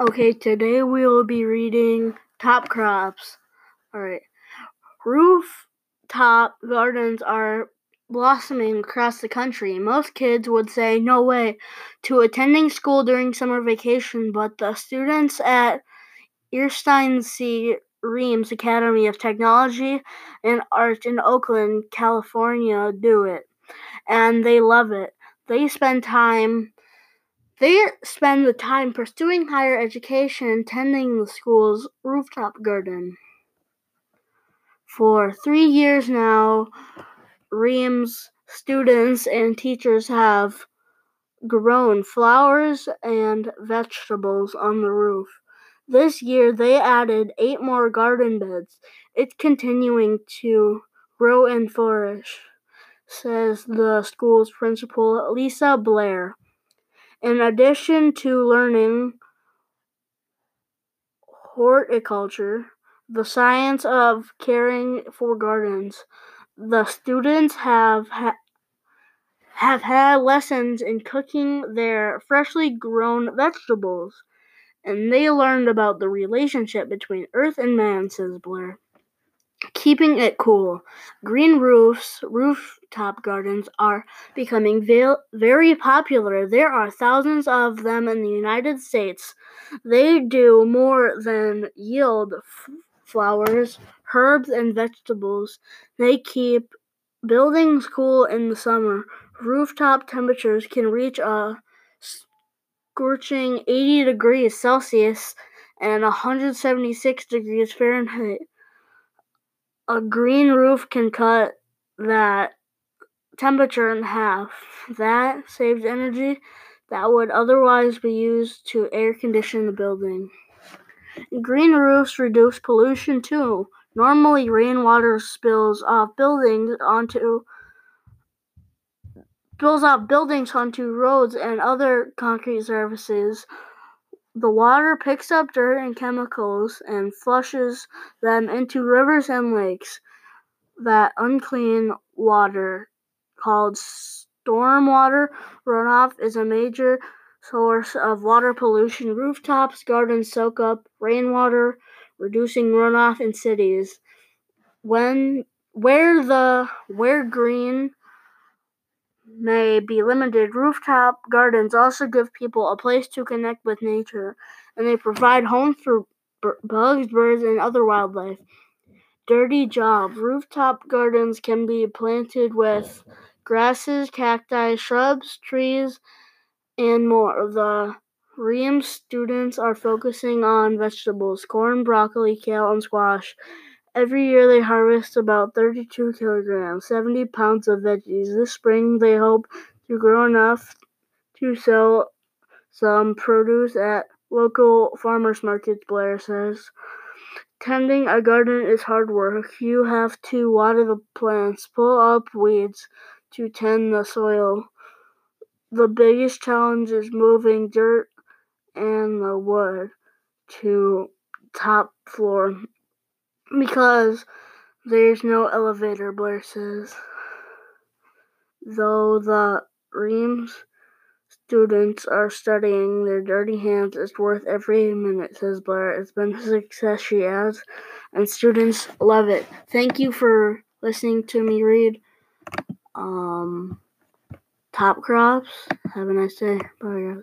Okay, today we will be reading Top Crops. Alright. Rooftop gardens are blossoming across the country. Most kids would say no way to attending school during summer vacation, but the students at Ernestine C. Reems Academy of Technology and Art in Oakland, California do it. And they love it. They spend time they spend the time pursuing higher education and tending the school's rooftop garden. For three years now, Reems students and teachers have grown flowers and vegetables on the roof. This year, they added eight more garden beds. It's continuing to grow and flourish, says the school's principal, Lisa Blair. In addition to learning horticulture, the science of caring for gardens, the students have ha- have had lessons in cooking their freshly grown vegetables, and they learned about the relationship between earth and man, says Blair. Keeping it cool. Green roofs, rooftop gardens are becoming very popular. There are thousands of them in the United States. They do more than yield flowers, herbs, and vegetables. They keep buildings cool in the summer. Rooftop temperatures can reach a scorching 80 degrees Celsius and 176 degrees Fahrenheit a green roof can cut that temperature in half. That saves energy that would otherwise be used to air condition the building. Green roofs reduce pollution too. Normally, rainwater spills off buildings onto spills off buildings onto roads and other concrete surfaces. The water picks up dirt and chemicals and flushes them into rivers and lakes. That unclean water, called stormwater runoff, is a major source of water pollution. Rooftops, gardens soak up rainwater, reducing runoff in cities. When where the where green may be limited, rooftop gardens also give people a place to connect with nature, and they provide homes for bugs, birds, and other wildlife. Dirty job. Rooftop gardens can be planted with grasses, cacti, shrubs, trees, and more. The Reems students are focusing on vegetables, corn, broccoli, kale, and squash. Every year they harvest about 32 kilograms, 70 pounds of veggies. This spring they hope to grow enough to sell some produce at local farmers markets, Blair says. Tending a garden is hard work. You have to water the plants, pull up weeds to tend the soil. The biggest challenge is moving dirt and the wood to top floor because there's no elevator, says. Though the Reems students are studying, their dirty hands is worth every minute, says Blair. It's been a success, she adds, and students love it. Thank you for listening to me read um, Top Crops. Have a nice day. Bye, guys.